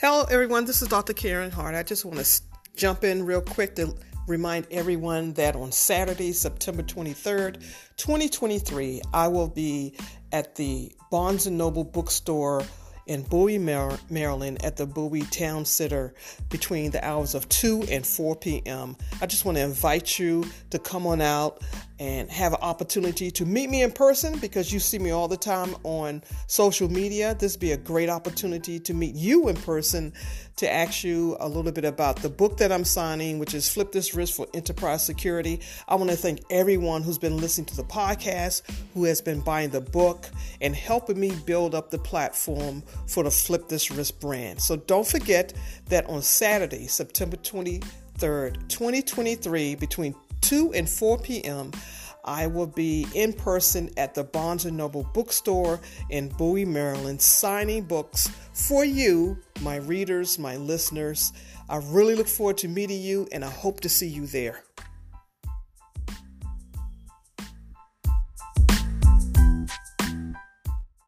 Hello, everyone. This is Dr. Karen Hart. I just want to jump in real quick to remind everyone that on Saturday, September 23rd, 2023, I will be at the Barnes Noble bookstore in Bowie, Maryland at the Bowie Town Center between the hours of 2 and 4 p.m. I just want to invite you to come on out and have an opportunity to meet me in person because you see me all the time on social media. This be a great opportunity to meet you in person to ask you a little bit about the book that I'm signing, which is Flip This Risk for Enterprise Security. I want to thank everyone who's been listening to the podcast, who has been buying the book, and helping me build up the platform for the Flip This Risk brand. So don't forget that on Saturday, September 23rd, 2023, between 2 and 4 p.m., I will be in person at the Barnes & Noble bookstore in Bowie, Maryland, signing books for you, my readers, my listeners. I really look forward to meeting you, and I hope to see you there.